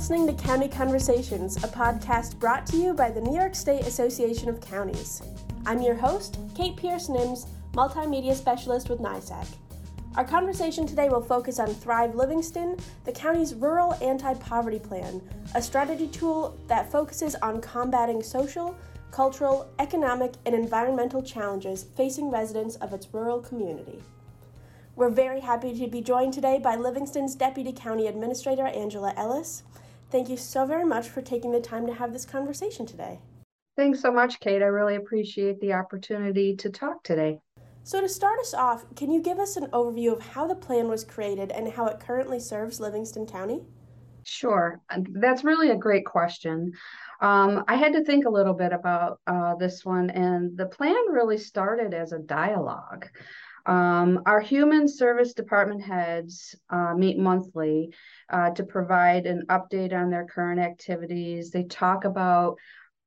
listening to County Conversations, a podcast brought to you by the New York State Association of Counties. I'm your host, Kate Pierce Nims, Multimedia Specialist with NYSAC. Our conversation today will focus on Thrive Livingston, the county's rural anti poverty plan, a strategy tool that focuses on combating social, cultural, economic, and environmental challenges facing residents of its rural community. We're very happy to be joined today by Livingston's Deputy County Administrator, Angela Ellis. Thank you so very much for taking the time to have this conversation today. Thanks so much, Kate. I really appreciate the opportunity to talk today. So, to start us off, can you give us an overview of how the plan was created and how it currently serves Livingston County? Sure. That's really a great question. Um, I had to think a little bit about uh, this one, and the plan really started as a dialogue. Um, our human service department heads uh, meet monthly uh, to provide an update on their current activities. They talk about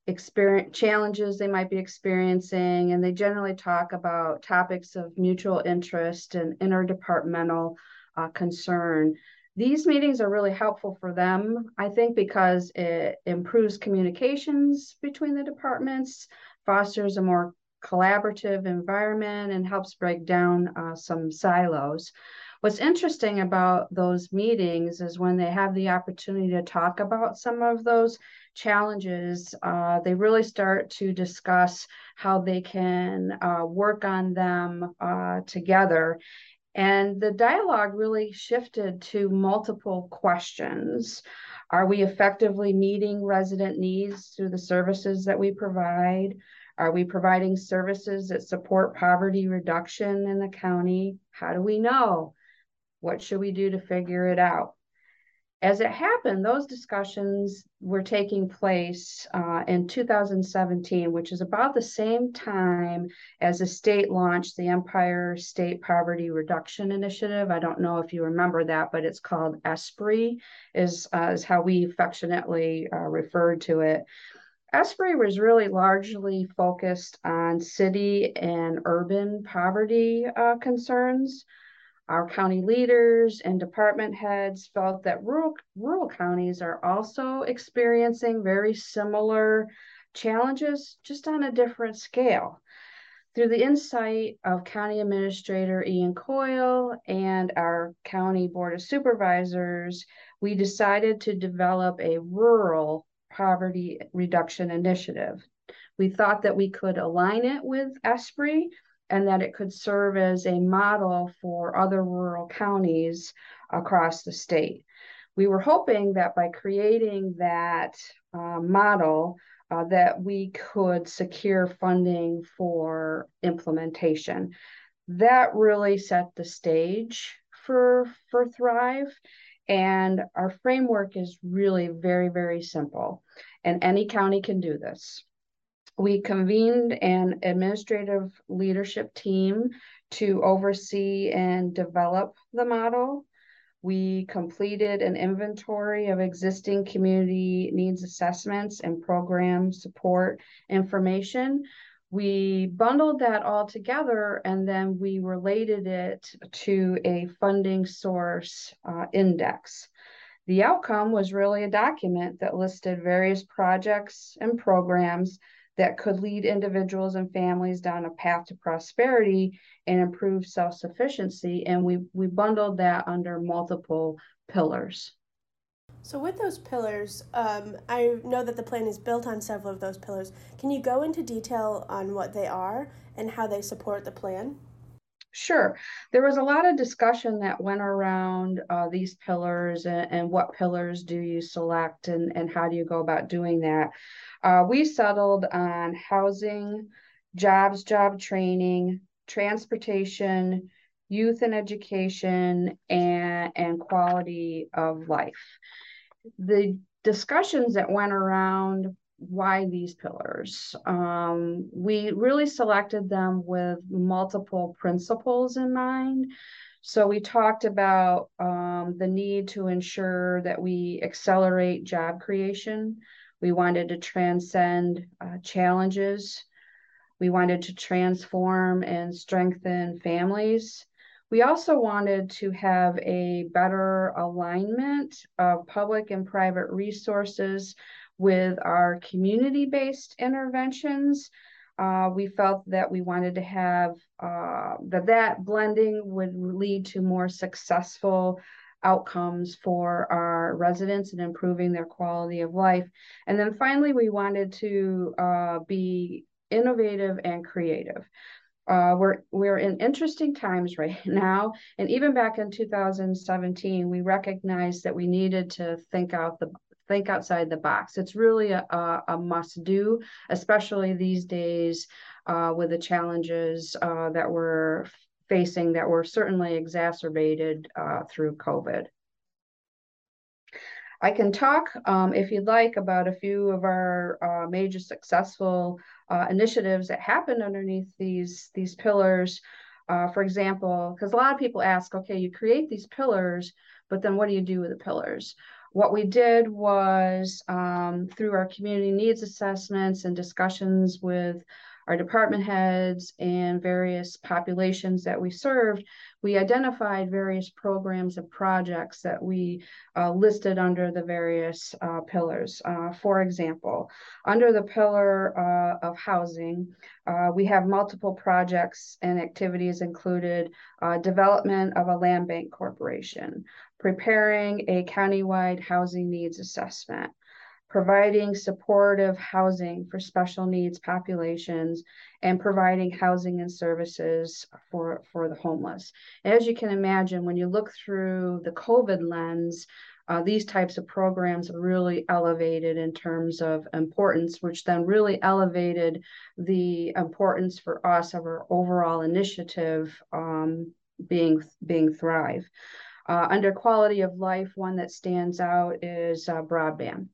experience challenges they might be experiencing, and they generally talk about topics of mutual interest and interdepartmental uh, concern. These meetings are really helpful for them, I think, because it improves communications between the departments, fosters a more collaborative environment and helps break down uh, some silos. What's interesting about those meetings is when they have the opportunity to talk about some of those challenges, uh, they really start to discuss how they can uh, work on them uh, together. And the dialogue really shifted to multiple questions. Are we effectively meeting resident needs through the services that we provide? Are we providing services that support poverty reduction in the county? How do we know? What should we do to figure it out? As it happened, those discussions were taking place uh, in 2017, which is about the same time as the state launched the Empire State Poverty Reduction Initiative. I don't know if you remember that, but it's called ESPRI, is, uh, is how we affectionately uh, referred to it. ESPRI was really largely focused on city and urban poverty uh, concerns. Our county leaders and department heads felt that rural, rural counties are also experiencing very similar challenges, just on a different scale. Through the insight of County Administrator Ian Coyle and our County Board of Supervisors, we decided to develop a rural Poverty Reduction Initiative. We thought that we could align it with ESPRI and that it could serve as a model for other rural counties across the state. We were hoping that by creating that uh, model, uh, that we could secure funding for implementation. That really set the stage for, for Thrive. And our framework is really very, very simple, and any county can do this. We convened an administrative leadership team to oversee and develop the model. We completed an inventory of existing community needs assessments and program support information we bundled that all together and then we related it to a funding source uh, index. The outcome was really a document that listed various projects and programs that could lead individuals and families down a path to prosperity and improve self-sufficiency. And we, we bundled that under multiple pillars. So, with those pillars, um, I know that the plan is built on several of those pillars. Can you go into detail on what they are and how they support the plan? Sure. There was a lot of discussion that went around uh, these pillars and, and, what pillars do you select and, and how do you go about doing that. Uh, we settled on housing, jobs, job training, transportation, youth and education, and, and quality of life the discussions that went around why these pillars. Um, we really selected them with multiple principles in mind. So we talked about um, the need to ensure that we accelerate job creation. We wanted to transcend uh, challenges. We wanted to transform and strengthen families. We also wanted to have a better alignment of public and private resources with our community-based interventions. Uh, we felt that we wanted to have uh, that that blending would lead to more successful outcomes for our residents and improving their quality of life. And then finally, we wanted to uh, be innovative and creative. Uh, we're we're in interesting times right now, and even back in 2017, we recognized that we needed to think out the think outside the box. It's really a, a, a must do, especially these days uh, with the challenges uh, that we're facing that were certainly exacerbated uh, through COVID. I can talk, um, if you'd like, about a few of our uh, major successful uh, initiatives that happened underneath these, these pillars. Uh, for example, because a lot of people ask, okay, you create these pillars, but then what do you do with the pillars? What we did was um, through our community needs assessments and discussions with our department heads and various populations that we served, we identified various programs and projects that we uh, listed under the various uh, pillars. Uh, for example, under the pillar uh, of housing, uh, we have multiple projects and activities included uh, development of a land bank corporation, preparing a countywide housing needs assessment, providing supportive housing for special needs populations, and providing housing and services for, for the homeless. As you can imagine, when you look through the COVID lens, uh, these types of programs really elevated in terms of importance, which then really elevated the importance for us of our overall initiative um, being being Thrive. Uh, under quality of life, one that stands out is uh, broadband.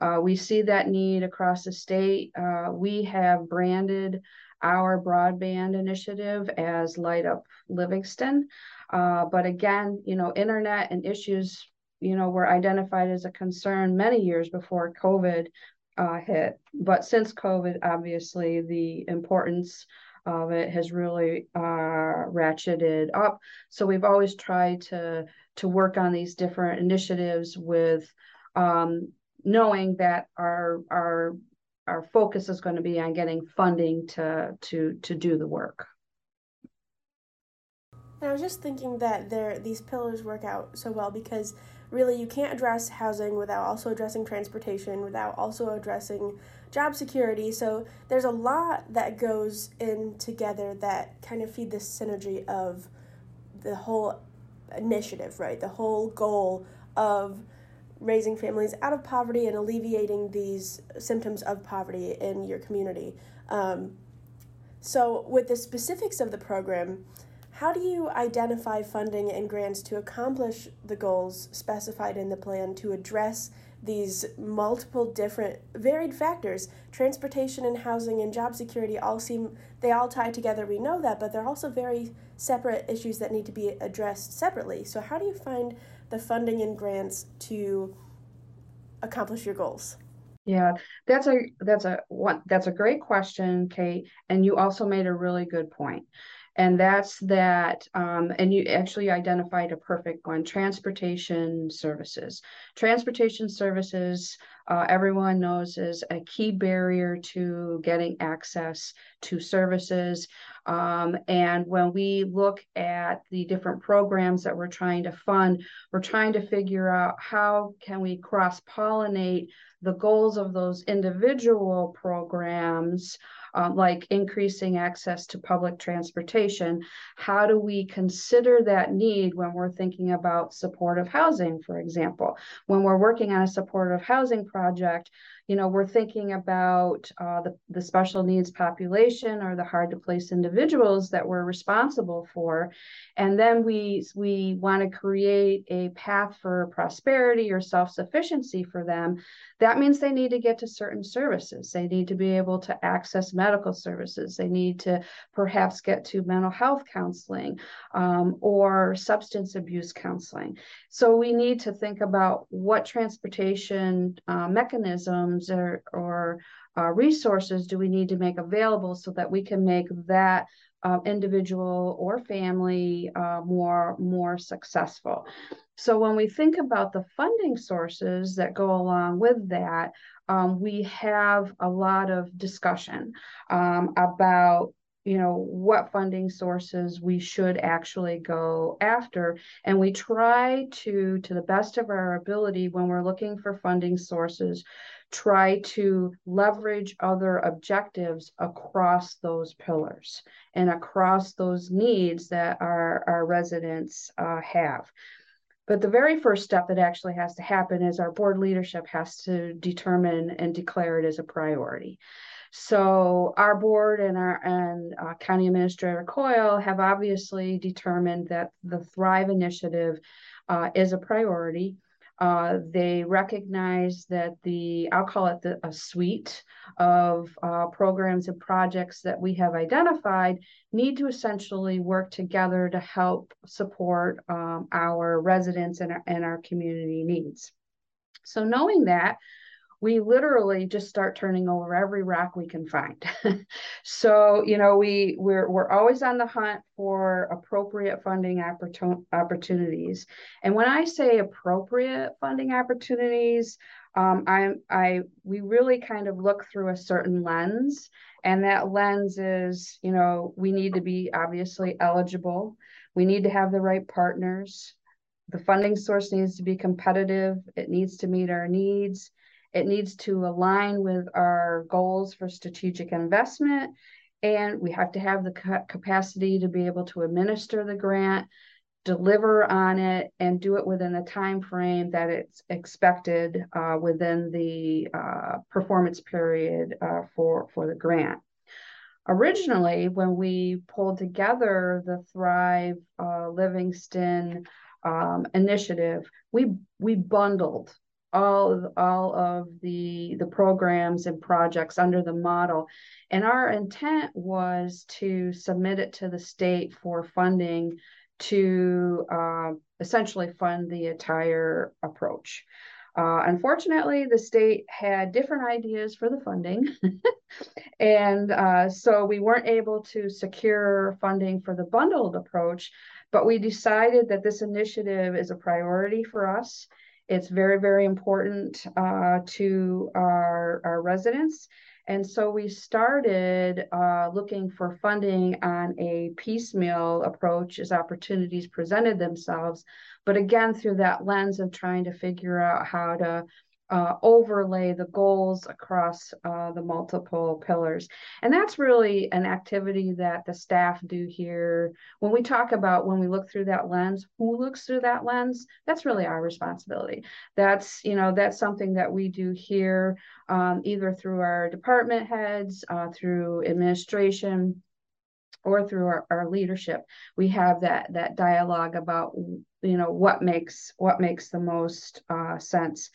Uh, we see that need across the state. Uh, we have branded our broadband initiative as Light Up Livingston. Uh, but again, you know, internet and issues, you know, were identified as a concern many years before COVID uh, hit. But since COVID, obviously, the importance of it has really uh, ratcheted up. So we've always tried to to work on these different initiatives with um, knowing that our our our focus is going to be on getting funding to to to do the work. And I was just thinking that there these pillars work out so well because really you can't address housing without also addressing transportation, without also addressing job security. So there's a lot that goes in together that kind of feed this synergy of the whole initiative, right? The whole goal of raising families out of poverty and alleviating these symptoms of poverty in your community. Um, so, with the specifics of the program, how do you identify funding and grants to accomplish the goals specified in the plan to address these multiple different varied factors transportation and housing and job security all seem they all tie together we know that but they're also very separate issues that need to be addressed separately so how do you find the funding and grants to accomplish your goals? Yeah, that's a that's a one that's a great question, Kate. And you also made a really good point and that's that um, and you actually identified a perfect one transportation services. Transportation services uh, everyone knows is a key barrier to getting access to services. Um, and when we look at the different programs that we're trying to fund we're trying to figure out how can we cross pollinate the goals of those individual programs um, like increasing access to public transportation. How do we consider that need when we're thinking about supportive housing, for example? When we're working on a supportive housing project, you know, we're thinking about uh, the, the special needs population or the hard to place individuals that we're responsible for. And then we, we want to create a path for prosperity or self sufficiency for them. That means they need to get to certain services. They need to be able to access medical services. They need to perhaps get to mental health counseling um, or substance abuse counseling. So we need to think about what transportation uh, mechanisms or, or uh, resources do we need to make available so that we can make that uh, individual or family uh, more more successful. So when we think about the funding sources that go along with that, um, we have a lot of discussion um, about you know what funding sources we should actually go after and we try to to the best of our ability when we're looking for funding sources try to leverage other objectives across those pillars and across those needs that our, our residents uh, have. But the very first step that actually has to happen is our board leadership has to determine and declare it as a priority. So our board and our and uh, County Administrator Coyle have obviously determined that the Thrive Initiative uh, is a priority. Uh, they recognize that the, I'll call it the, a suite of uh, programs and projects that we have identified need to essentially work together to help support um, our residents and our, and our community needs. So knowing that, we literally just start turning over every rock we can find. so, you know, we we're we're always on the hunt for appropriate funding opportunities. And when I say appropriate funding opportunities, um, I I we really kind of look through a certain lens, and that lens is, you know, we need to be obviously eligible. We need to have the right partners. The funding source needs to be competitive. It needs to meet our needs it needs to align with our goals for strategic investment. And we have to have the capacity to be able to administer the grant, deliver on it, and do it within the time frame that it's expected uh, within the uh, performance period uh, for, for the grant. Originally, when we pulled together the Thrive uh, Livingston um, initiative, we we bundled all of, all of the the programs and projects under the model. And our intent was to submit it to the state for funding to uh, essentially fund the entire approach. Uh, unfortunately the state had different ideas for the funding. And uh, so we weren't able to secure funding for the bundled approach but we decided that this initiative is a priority for us it's very, very important uh, to our, our residents. And so we started uh, looking for funding on a piecemeal approach as opportunities presented themselves, but again, through that lens of trying to figure out how to uh, overlay the goals across uh, the multiple pillars. And that's really an activity that the staff do here. When we talk about when we look through that lens, who looks through that lens, that's really our responsibility. That's, you know, that's something that we do here, um, either through our department heads, uh, through administration, or through our, our leadership we have that that dialogue about you know what makes what makes the most uh, sense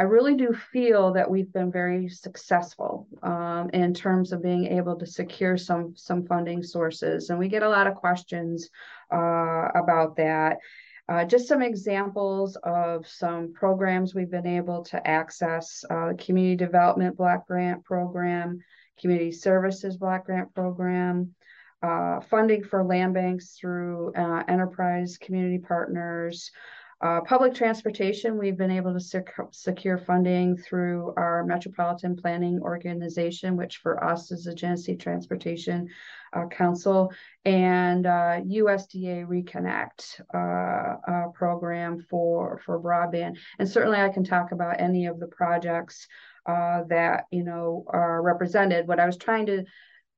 I really do feel that we've been very successful um, in terms of being able to secure some some funding sources, and we get a lot of questions uh, about that. Uh, just some examples of some programs we've been able to access: uh, Community Development Block Grant Program, Community Services Block Grant Program. Uh, funding for land banks through uh, enterprise community partners, uh, public transportation, we've been able to sec secure funding through our Metropolitan Planning Organization, which for us is the Genesee Transportation uh, Council, and uh, USDA Reconnect uh, uh, program for, for broadband. And certainly I can talk about any of the projects uh, that, you know, are represented. What I was trying to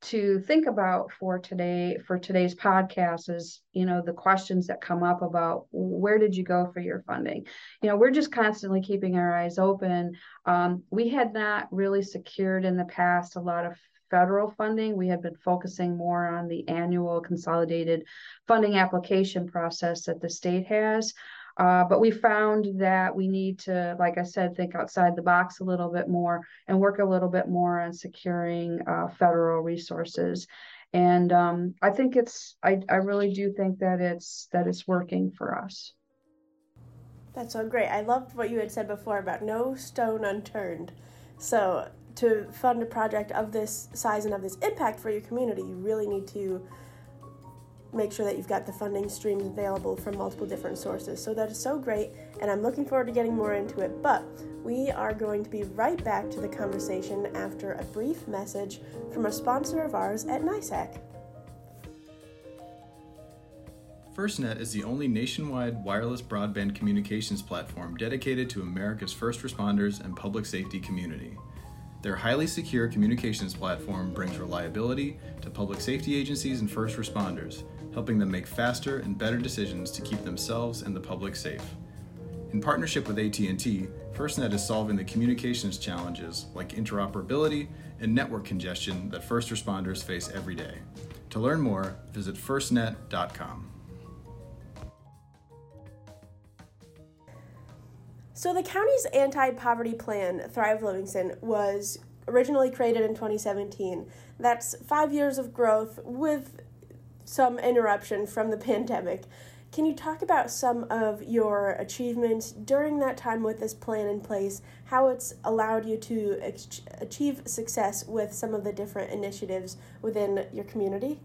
to think about for today for today's podcast is you know the questions that come up about where did you go for your funding? You know we're just constantly keeping our eyes open. Um, we had not really secured in the past a lot of federal funding. We had been focusing more on the annual consolidated funding application process that the state has uh, but we found that we need to, like I said, think outside the box a little bit more and work a little bit more on securing uh, federal resources. And um, I think it's, I, I really do think that it's that it's working for us. That's so great. I loved what you had said before about no stone unturned. So to fund a project of this size and of this impact for your community, you really need to make sure that you've got the funding streams available from multiple different sources. So that is so great, and I'm looking forward to getting more into it. But we are going to be right back to the conversation after a brief message from a sponsor of ours at NYSAC. FirstNet is the only nationwide wireless broadband communications platform dedicated to America's first responders and public safety community. Their highly secure communications platform brings reliability to public safety agencies and first responders, helping them make faster and better decisions to keep themselves and the public safe. In partnership with AT&T, FirstNet is solving the communications challenges like interoperability and network congestion that first responders face every day. To learn more, visit firstnet.com. So, the county's anti poverty plan, Thrive Livingston, was originally created in 2017. That's five years of growth with some interruption from the pandemic. Can you talk about some of your achievements during that time with this plan in place, how it's allowed you to achieve success with some of the different initiatives within your community?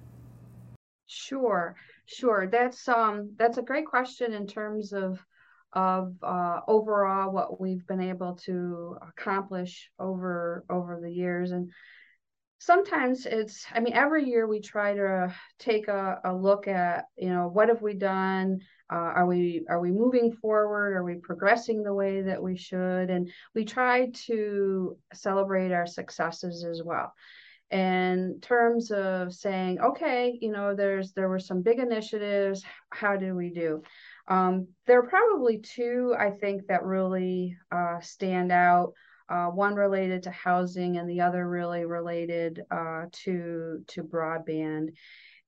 Sure, sure. That's um that's a great question in terms of of uh, overall what we've been able to accomplish over over the years. And sometimes it's i mean every year we try to take a, a look at you know what have we done? Uh, are we are we moving forward? Are we progressing the way that we should? And we try to celebrate our successes as well. In terms of saying okay you know there's there were some big initiatives. How do we do um, there are probably two i think that really uh, stand out uh, one related to housing and the other really related uh, to to broadband.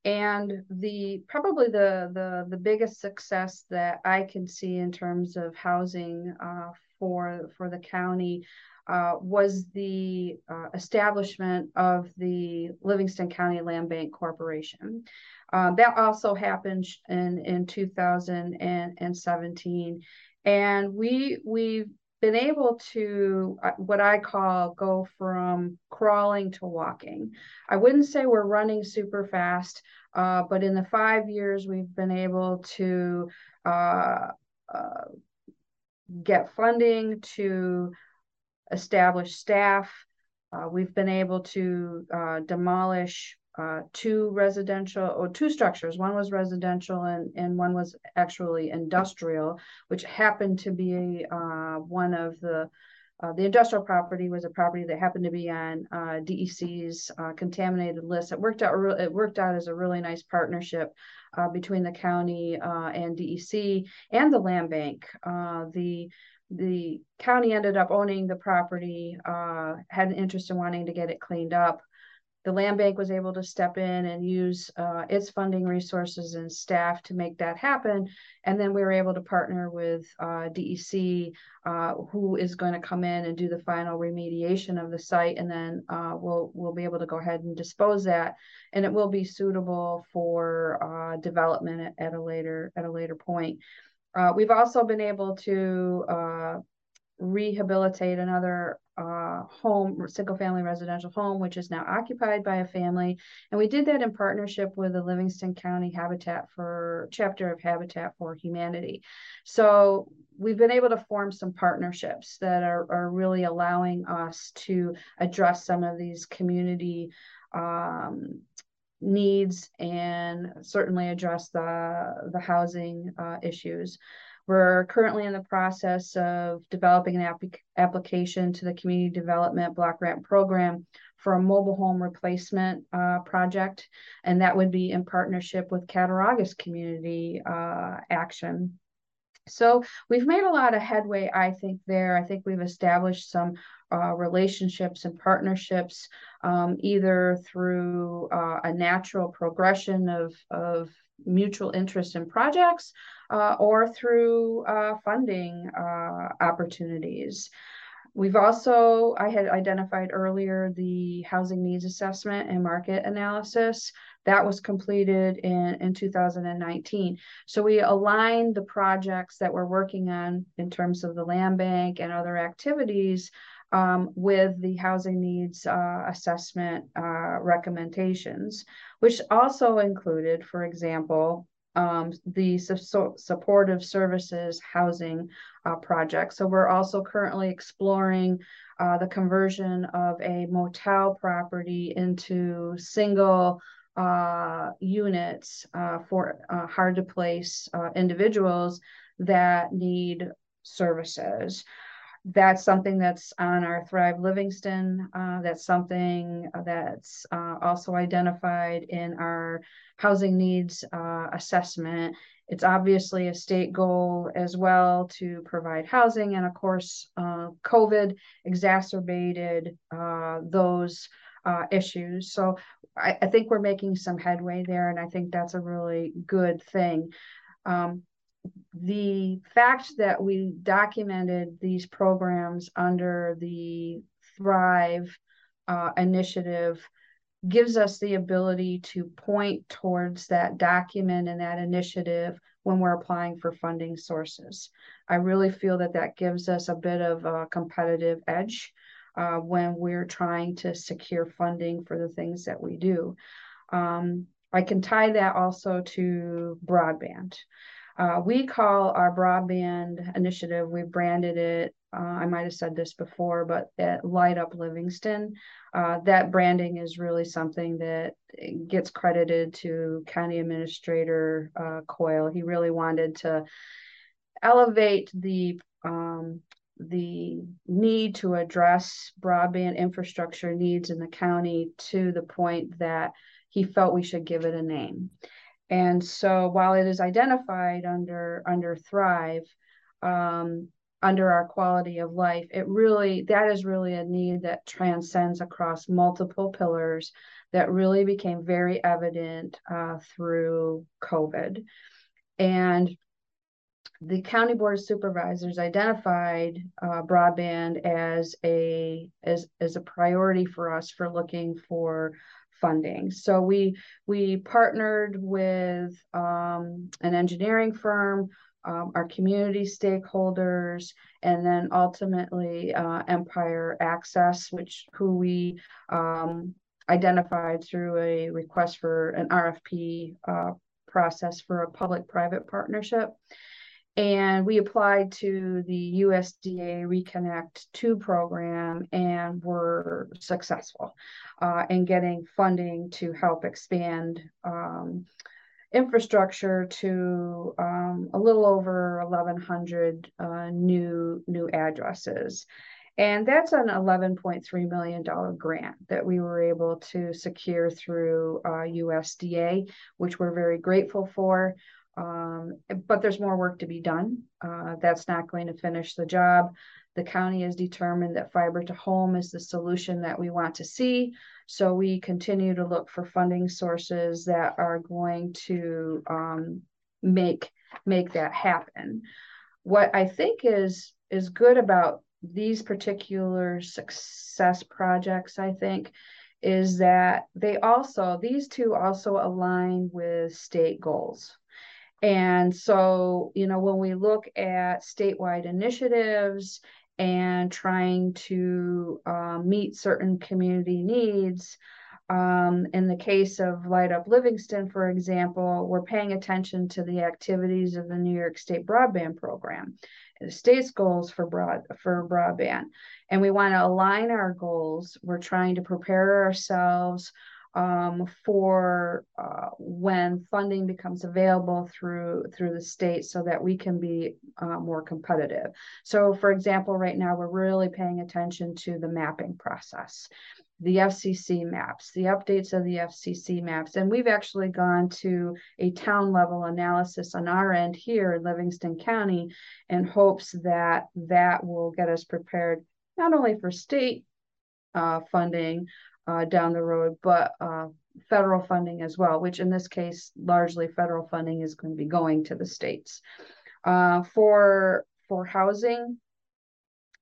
And the probably the the the biggest success that I can see in terms of housing uh, for for the county uh, was the uh, establishment of the Livingston County Land Bank Corporation. Uh, that also happened in in 2017, and we we've been able to uh, what I call go from crawling to walking. I wouldn't say we're running super fast, uh, but in the five years we've been able to get funding to establish staff. Uh, we've been able to uh, demolish uh, two residential or two structures. One was residential and, and one was actually industrial, which happened to be uh, one of the uh, the industrial property was a property that happened to be on uh, DEC's contaminated list. It worked out. It worked out as a really nice partnership between the county and DEC and the land bank. the the county ended up owning the property, had an interest in wanting to get it cleaned up the land bank was able to step in and use uh, its funding resources and staff to make that happen. And then we were able to partner with uh, DEC, uh, who is going to come in and do the final remediation of the site, and then uh, we'll we'll be able to go ahead and dispose that, and it will be suitable for uh, development at, at, a later at a later point. Uh, we've also been able to rehabilitate another uh, home, single family residential home, which is now occupied by a family. And we did that in partnership with the Livingston County Habitat for chapter of Habitat for Humanity. So we've been able to form some partnerships that are, are really allowing us to address some of these community um, needs and certainly address the, the housing uh, issues. We're currently in the process of developing an ap- application to the Community Development Block Grant Program for a mobile home replacement uh, project, and that would be in partnership with Cattaraugus Community uh, Action. So we've made a lot of headway, I think, there. I think we've established some uh, relationships and partnerships, um, either through uh, a natural progression of, of mutual interest in projects uh, or through uh, funding uh, opportunities. We've also, I had identified earlier the housing needs assessment and market analysis. That was completed in, in 2019. So we aligned the projects that we're working on in terms of the land bank and other activities um, with the housing needs uh, assessment uh, recommendations, which also included, for example, um, the su supportive services housing uh, project. So we're also currently exploring uh, the conversion of a motel property into single uh, units uh, for uh, hard to place uh, individuals that need services. That's something that's on our Thrive Livingston. Uh, that's something that's uh, also identified in our housing needs assessment. It's obviously a state goal as well to provide housing. And of course, COVID exacerbated those uh, issues. So I, I, think we're making some headway there, and I think that's a really good thing. Um, the fact that we documented these programs under the Thrive uh, initiative gives us the ability to point towards that document and that initiative when we're applying for funding sources. I really feel that that gives us a bit of a competitive edge uh, when we're trying to secure funding for the things that we do. Um, I can tie that also to broadband. Uh, we call our broadband initiative, we branded it, uh, I might have said this before, but at Light Up Livingston, uh, that branding is really something that gets credited to County Administrator uh, Coyle. He really wanted to elevate the um, the need to address broadband infrastructure needs in the county to the point that he felt we should give it a name. And so while it is identified under under Thrive, um, under our quality of life, it really that is really a need that transcends across multiple pillars that really became very evident uh, through COVID. And the county board of supervisors identified uh, broadband as a as as a priority for us for looking for funding. So we we partnered with um, an engineering firm, um, our community stakeholders, and then ultimately uh, Empire Access, which who we um, identified through a request for an RFP uh, process for a public-private partnership. And we applied to the USDA Reconnect 2 program and were successful uh, in getting funding to help expand um, infrastructure to um, a little over 1,100 uh, new, new addresses. And that's an $11.3 million grant that we were able to secure through uh, USDA, which we're very grateful for. Um, but there's more work to be done. Uh, that's not going to finish the job. The county has determined that fiber to home is the solution that we want to see. So we continue to look for funding sources that are going to um, make make that happen. What I think is is good about these particular success projects, I think, is that they also these two also align with state goals. And so, you know, when we look at statewide initiatives and trying to uh, meet certain community needs, um, in the case of Light Up Livingston, for example, we're paying attention to the activities of the New York State Broadband Program, the state's goals for broad for broadband, and we want to align our goals. We're trying to prepare ourselves um, for uh, when funding becomes available through through the state so that we can be uh, more competitive. So for example, right now we're really paying attention to the mapping process, the FCC maps, the updates of the FCC maps. And we've actually gone to a town level analysis on our end here in Livingston County in hopes that that will get us prepared not only for state uh, funding, uh, down the road, but uh, federal funding as well, which in this case, largely federal funding is going to be going to the states. Uh, for for housing,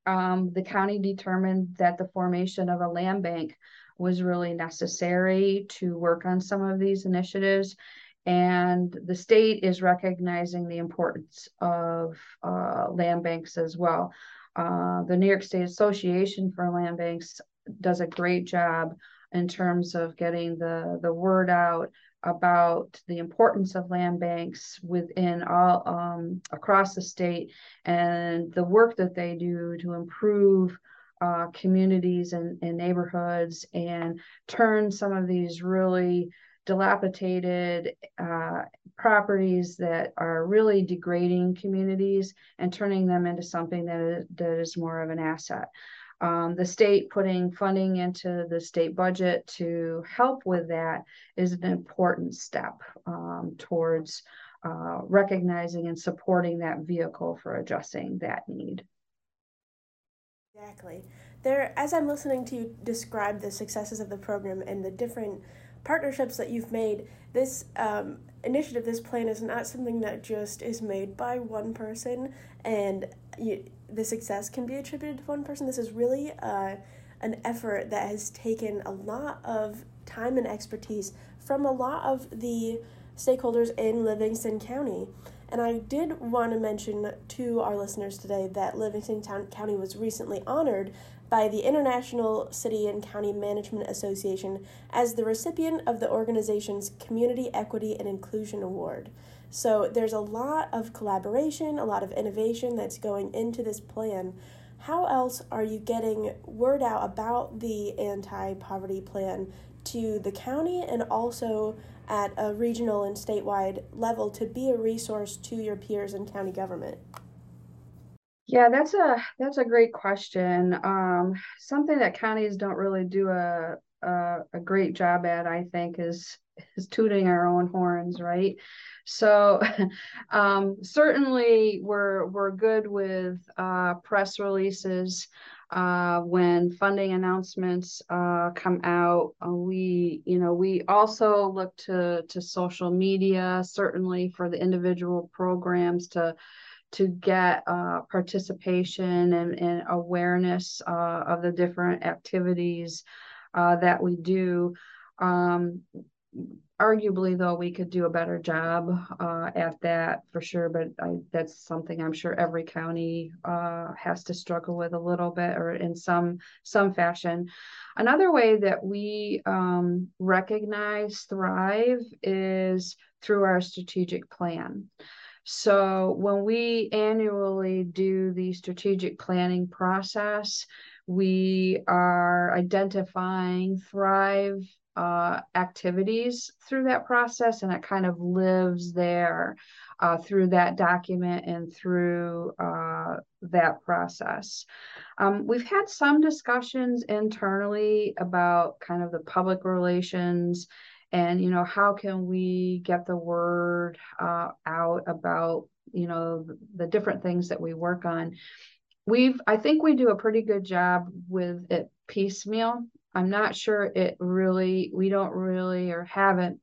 um, the county determined that the formation of a land bank was really necessary to work on some of these initiatives. And the state is recognizing the importance of uh, land banks as well. uh, the New York State Association for Land Banks does a great job in terms of getting the, the word out about the importance of land banks within all um, across the state and the work that they do to improve uh, communities and, and neighborhoods and turn some of these really dilapidated uh, properties that are really degrading communities and turning them into something that that is more of an asset. Um, the state putting funding into the state budget to help with that is an important step um, towards uh, recognizing and supporting that vehicle for addressing that need. Exactly. There, as I'm listening to you describe the successes of the program and the different partnerships that you've made, this um, initiative, this plan is not something that just is made by one person and you, the success can be attributed to one person. This is really uh, an effort that has taken a lot of time and expertise from a lot of the stakeholders in Livingston County. And I did want to mention to our listeners today that Livingston Town- County was recently honored by the International City and County Management Association as the recipient of the organization's Community Equity and Inclusion Award. So there's a lot of collaboration, a lot of innovation that's going into this plan. How else are you getting word out about the anti poverty plan to the county and also at a regional and statewide level to be a resource to your peers in county government? Yeah, that's a that's a great question. Um, something that counties don't really do a, a a great job at, I think, is is tooting our own horns, right? So um, certainly we're we're good with uh, press releases uh, when funding announcements uh, come out. Uh, we you know we also look to to social media certainly for the individual programs to to get uh, participation and, and awareness uh, of the different activities uh, that we do. Um, arguably, though, we could do a better job uh, at that for sure, but I, that's something I'm sure every county uh, has to struggle with a little bit or in some some fashion. Another way that we um, recognize Thrive is through our strategic plan. So when we annually do the strategic planning process, we are identifying Thrive uh, activities through that process, and it kind of lives there uh, through that document and through uh, that process. Um, we've had some discussions internally about kind of the public relations and you know how can we get the word uh, out about you know the, the different things that we work on we've i think we do a pretty good job with it piecemeal i'm not sure it really we don't really or haven't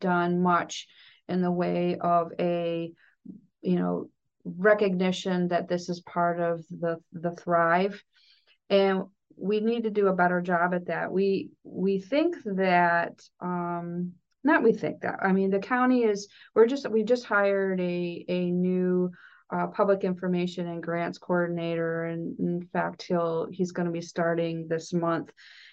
done much in the way of a you know recognition that this is part of the the thrive and we need to do a better job at that. We we think that um, not we think that. I mean, the county is we're just we just hired a a new uh, public information and grants coordinator, and in fact, he'll he's going to be starting this month.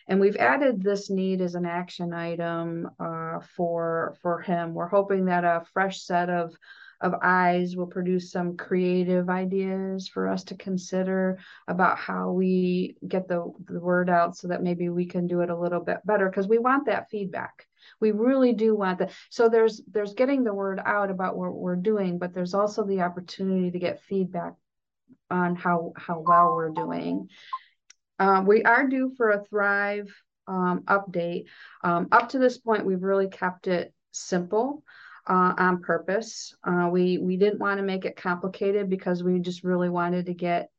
And we've added this need as an action item uh, for for him. We're hoping that a fresh set of of eyes will produce some creative ideas for us to consider about how we get the, the word out so that maybe we can do it a little bit better because we want that feedback. We really do want that. So there's there's getting the word out about what we're doing but there's also the opportunity to get feedback on how how well we're doing. Um, we are due for a thrive um, update. Um, up to this point we've really kept it simple uh, on purpose. Uh, we we didn't want to make it complicated because we just really wanted to get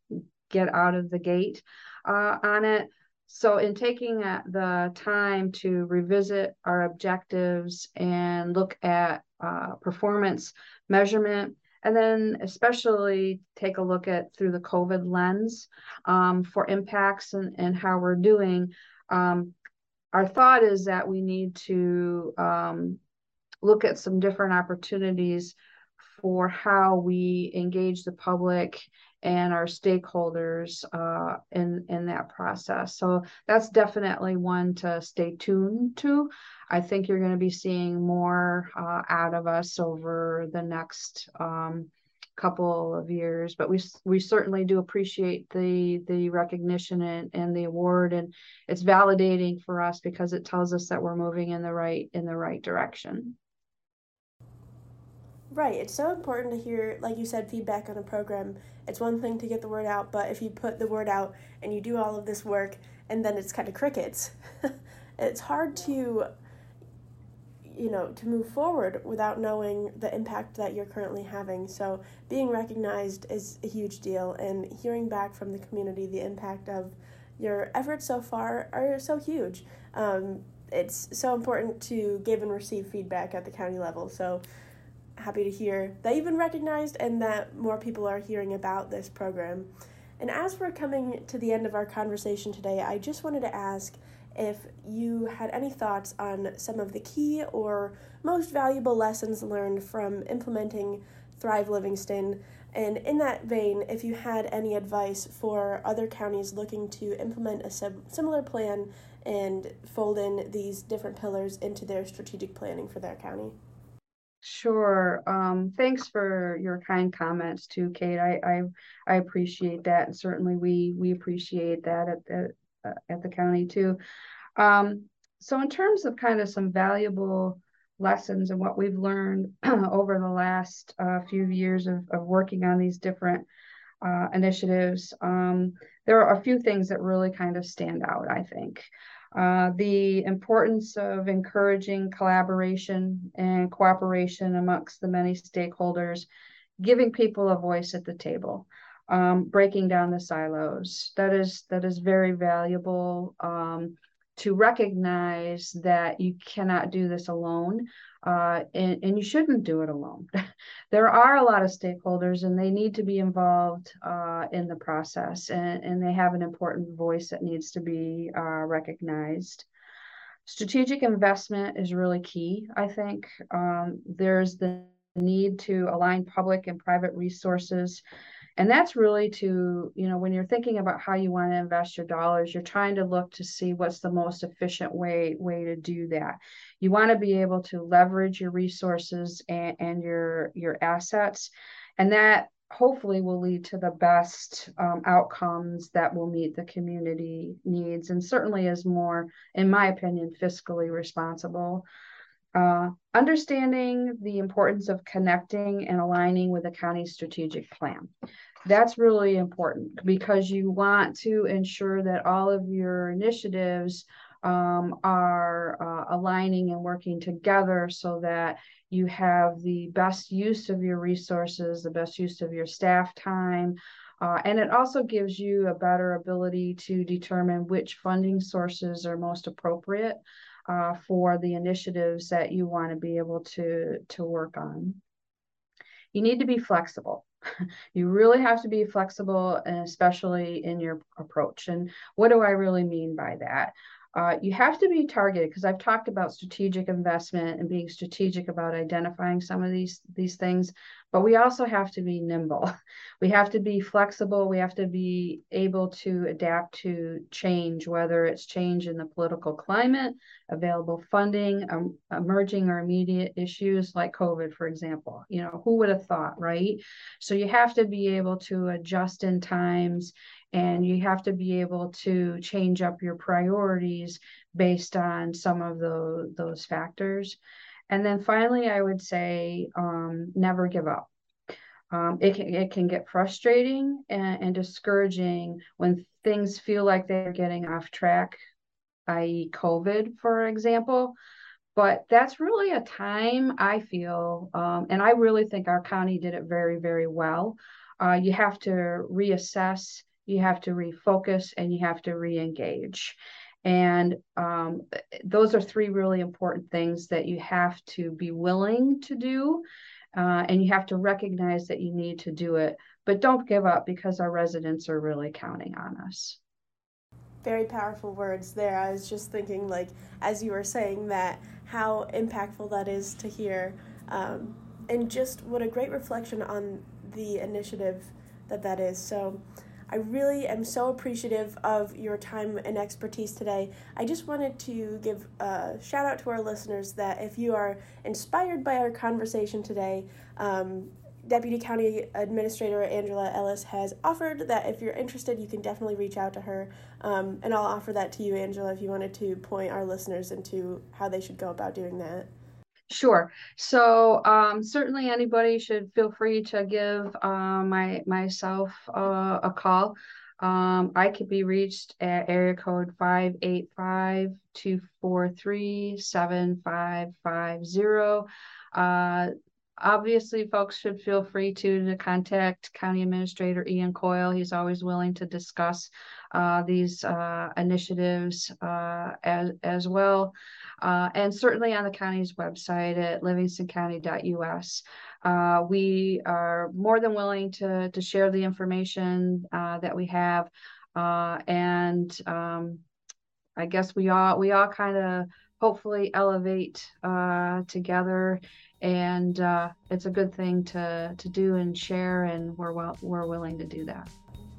get out of the gate uh, on it. So in taking the time to revisit our objectives and look at uh, performance measurement, and then especially take a look at through the COVID lens um, for impacts and, and how we're doing. Um, our thought is that we need to um, look at some different opportunities for how we engage the public and our stakeholders uh, in in that process. So that's definitely one to stay tuned to. I think you're going to be seeing more uh, out of us over the next um, couple of years. But we we certainly do appreciate the the recognition and, and the award, and it's validating for us because it tells us that we're moving in the right in the right direction. Right. It's so important to hear, like you said, feedback on a program. It's one thing to get the word out, but if you put the word out and you do all of this work and then it's kind of crickets, it's hard to, you know, to move forward without knowing the impact that you're currently having. So being recognized is a huge deal, and hearing back from the community the impact of your efforts so far are so huge. Um, it's so important to give and receive feedback at the county level. So happy to hear that you've been recognized and that more people are hearing about this program. And as we're coming to the end of our conversation today, I just wanted to ask if you had any thoughts on some of the key or most valuable lessons learned from implementing Thrive Livingston. And in that vein, if you had any advice for other counties looking to implement a similar plan and fold in these different pillars into their strategic planning for their county. Sure. Um, thanks for your kind comments too, Kate. I, I I appreciate that, and certainly we we appreciate that at at, uh, at the county too. Um, so in terms of kind of some valuable lessons and what we've learned over the last uh, few years of, of working on these different uh, initiatives, um, there are a few things that really kind of stand out. I think. Uh, the importance of encouraging collaboration and cooperation amongst the many stakeholders, giving people a voice at the table, um, breaking down the silos. That is that is very valuable. Um, to recognize that you cannot do this alone uh, and, and, you shouldn't do it alone. there are a lot of stakeholders and they need to be involved uh, in the process and, and, they have an important voice that needs to be uh, recognized. Strategic investment is really key, I think. Um, there's the need to align public and private resources and that's really to you know when you're thinking about how you want to invest your dollars you're trying to look to see what's the most efficient way way to do that. You want to be able to leverage your resources and, and your your assets and that hopefully will lead to the best um, outcomes that will meet the community needs and certainly is more in my opinion fiscally responsible. Uh, understanding the importance of connecting and aligning with the county's strategic plan that's really important because you want to ensure that all of your initiatives um, are uh, aligning and working together so that you have the best use of your resources, the best use of your staff time. Uh, and it also gives you a better ability to determine which funding sources are most appropriate uh, for the initiatives that you want to be able to, to work on. You need to be flexible you really have to be flexible, and especially in your approach. And what do I really mean by that? Uh, you have to be targeted because I've talked about strategic investment and being strategic about identifying some of these these things, but we also have to be nimble. We have to be flexible. We have to be able to adapt to change, whether it's change in the political climate, available funding, um, emerging or immediate issues like COVID, for example. You know, who would have thought, right? So you have to be able to adjust in times and you have to be able to change up your priorities based on some of the, those factors. And then finally, I would say um, never give up. Um, it, can, it can get frustrating and, and discouraging when things feel like they're getting off track, i.e., COVID, for example. But that's really a time I feel, um, and I really think our county did it very, very well. Uh, you have to reassess you have to refocus and you have to re-engage. And um, those are three really important things that you have to be willing to do uh, and you have to recognize that you need to do it but don't give up because our residents are really counting on us. Very powerful words there. I was just thinking like as you were saying that how impactful that is to hear um, and just what a great reflection on the initiative that that is. So I really am so appreciative of your time and expertise today. I just wanted to give a shout out to our listeners that if you are inspired by our conversation today, um, Deputy County Administrator Angela Ellis has offered that if you're interested, you can definitely reach out to her. Um, and I'll offer that to you, Angela, if you wanted to point our listeners into how they should go about doing that. Sure. So um, certainly anybody should feel free to give uh, my myself uh, a call. Um, I could be reached at area code 585-243-7550. Uh, obviously folks should feel free to, to contact County Administrator Ian Coyle. He's always willing to discuss uh, these uh, initiatives uh, as, as well. Uh, and certainly on the county's website at livingstoncounty.us. Uh, we are more than willing to, to share the information uh, that we have. and um, I guess we all we all kind of hopefully elevate together and uh, it's a good thing to to do and share and we're well we're willing to do that.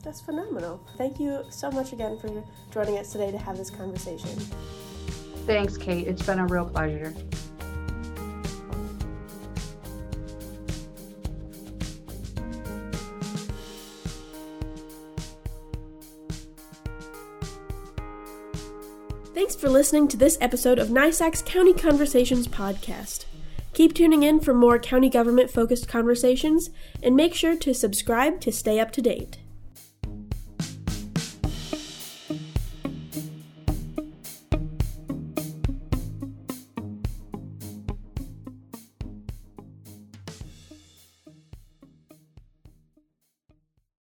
That's phenomenal. Thank you so much again for joining us today to have this conversation. Thanks kate. It's been a real pleasure. Thanks for listening to this episode of NYSAC's County Conversations podcast. Keep tuning in for more county government focused conversations and make sure to subscribe to stay up to date.